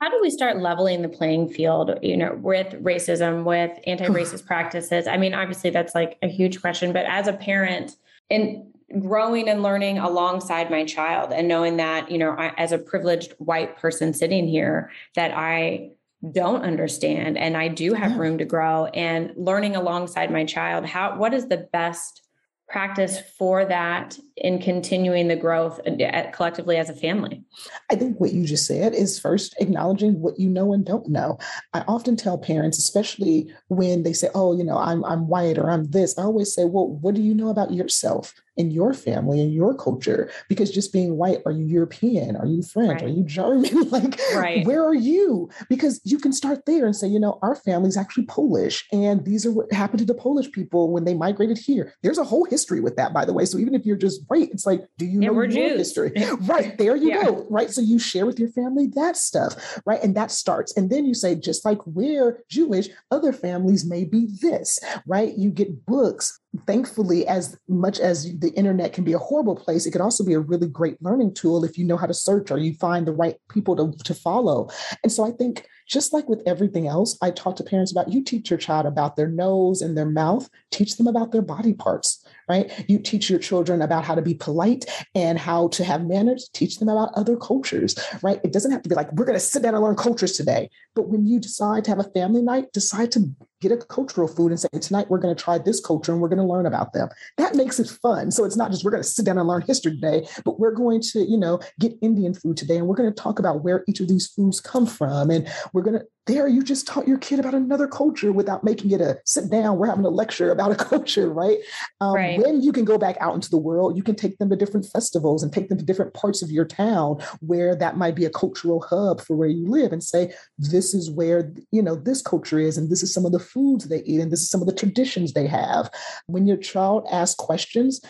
how do we start leveling the playing field you know with racism with anti-racist practices i mean obviously that's like a huge question but as a parent and growing and learning alongside my child and knowing that you know I, as a privileged white person sitting here that i don't understand and i do have yeah. room to grow and learning alongside my child how what is the best practice for that in continuing the growth uh, collectively as a family? I think what you just said is first acknowledging what you know and don't know. I often tell parents, especially when they say, "Oh, you know, I'm I'm white or I'm this," I always say, "Well, what do you know about yourself?" in your family and your culture because just being white are you european are you french right. are you german like right. where are you because you can start there and say you know our family's actually polish and these are what happened to the polish people when they migrated here there's a whole history with that by the way so even if you're just white it's like do you yeah, know your Jews. history right there you yeah. go right so you share with your family that stuff right and that starts and then you say just like we're jewish other families may be this right you get books thankfully, as much as the internet can be a horrible place, it can also be a really great learning tool if you know how to search or you find the right people to, to follow. And so I think just like with everything else, I talk to parents about you teach your child about their nose and their mouth, teach them about their body parts, right? You teach your children about how to be polite and how to have manners, teach them about other cultures, right? It doesn't have to be like, we're going to sit down and learn cultures today. But when you decide to have a family night, decide to get a cultural food and say, tonight we're going to try this culture and we're going to learn about them. That makes it fun. So it's not just we're going to sit down and learn history today, but we're going to, you know, get Indian food today and we're going to talk about where each of these foods come from. And we're going to, there, you just taught your kid about another culture without making it a sit down, we're having a lecture about a culture, right? Um, right. When you can go back out into the world, you can take them to different festivals and take them to different parts of your town where that might be a cultural hub for where you live and say, this is where, you know, this culture is, and this is some of the foods they eat, and this is some of the traditions they have. When your child asks questions,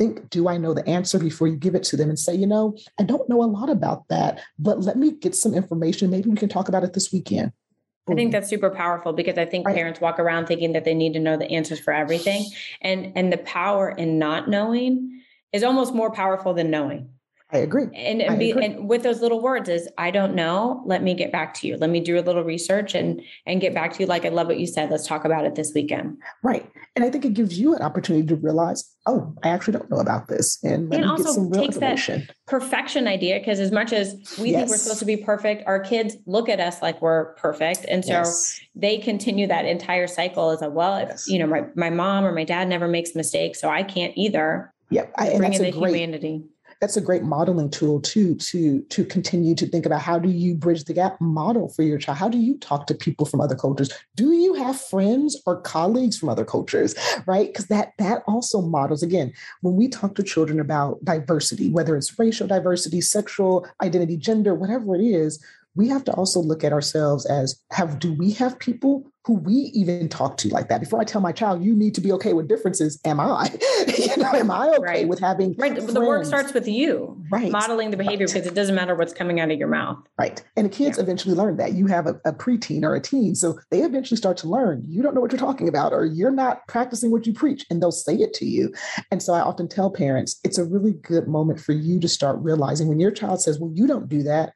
think, do I know the answer before you give it to them and say, you know, I don't know a lot about that, but let me get some information. Maybe we can talk about it this weekend. I think that's super powerful because I think right. parents walk around thinking that they need to know the answers for everything. And and the power in not knowing is almost more powerful than knowing. I agree. And and, be, agree. and with those little words is I don't know. Let me get back to you. Let me do a little research and and get back to you. Like I love what you said. Let's talk about it this weekend. Right. And I think it gives you an opportunity to realize, oh, I actually don't know about this, and and also takes that perfection idea because as much as we yes. think we're supposed to be perfect, our kids look at us like we're perfect, and so yes. they continue that entire cycle as a well. If yes. you know, my my mom or my dad never makes mistakes, so I can't either. Yep, I, bring in the great, humanity that's a great modeling tool too to to continue to think about how do you bridge the gap model for your child? How do you talk to people from other cultures? Do you have friends or colleagues from other cultures right? Because that that also models again when we talk to children about diversity whether it's racial diversity sexual identity gender whatever it is we have to also look at ourselves as have do we have people who we even talk to like that before i tell my child you need to be okay with differences am i you know am i okay right. with having right friends? the work starts with you right modeling the behavior right. because it doesn't matter what's coming out of your mouth right and the kids yeah. eventually learn that you have a, a preteen or a teen so they eventually start to learn you don't know what you're talking about or you're not practicing what you preach and they'll say it to you and so i often tell parents it's a really good moment for you to start realizing when your child says well you don't do that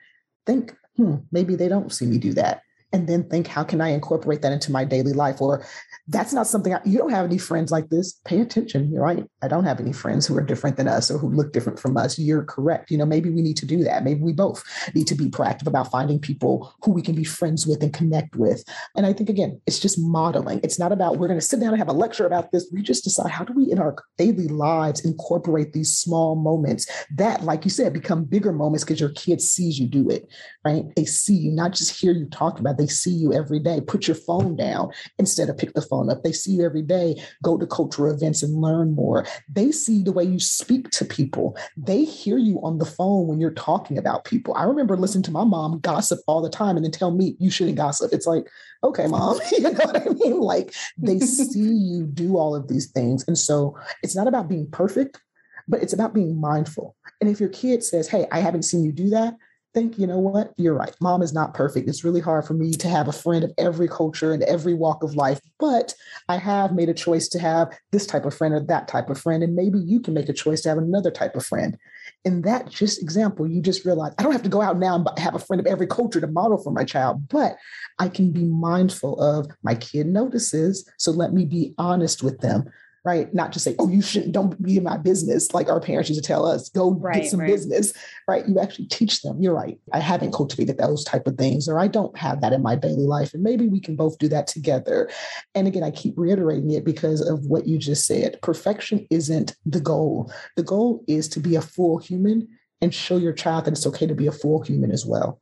think hmm, maybe they don't see me do that and then think, how can I incorporate that into my daily life? Or that's not something I, you don't have any friends like this. Pay attention. You're right. I don't have any friends who are different than us or who look different from us. You're correct. You know, maybe we need to do that. Maybe we both need to be proactive about finding people who we can be friends with and connect with. And I think, again, it's just modeling. It's not about we're going to sit down and have a lecture about this. We just decide how do we in our daily lives incorporate these small moments that, like you said, become bigger moments because your kid sees you do it, right? They see you, not just hear you talk about, they see you every day. Put your phone down instead of pick the phone up. They see you every day. Go to cultural events and learn more. They see the way you speak to people. They hear you on the phone when you're talking about people. I remember listening to my mom gossip all the time and then tell me you shouldn't gossip. It's like, okay, mom, you know what I mean? Like they see you do all of these things. And so it's not about being perfect, but it's about being mindful. And if your kid says, hey, I haven't seen you do that, think, you know what, you're right. Mom is not perfect. It's really hard for me to have a friend of every culture and every walk of life, but I have made a choice to have this type of friend or that type of friend. And maybe you can make a choice to have another type of friend. In that just example, you just realize I don't have to go out now and have a friend of every culture to model for my child, but I can be mindful of my kid notices. So let me be honest with them right? Not to say, oh, you shouldn't, don't be in my business. Like our parents used to tell us, go right, get some right. business, right? You actually teach them, you're right. I haven't cultivated those type of things, or I don't have that in my daily life. And maybe we can both do that together. And again, I keep reiterating it because of what you just said. Perfection isn't the goal. The goal is to be a full human and show your child that it's okay to be a full human as well.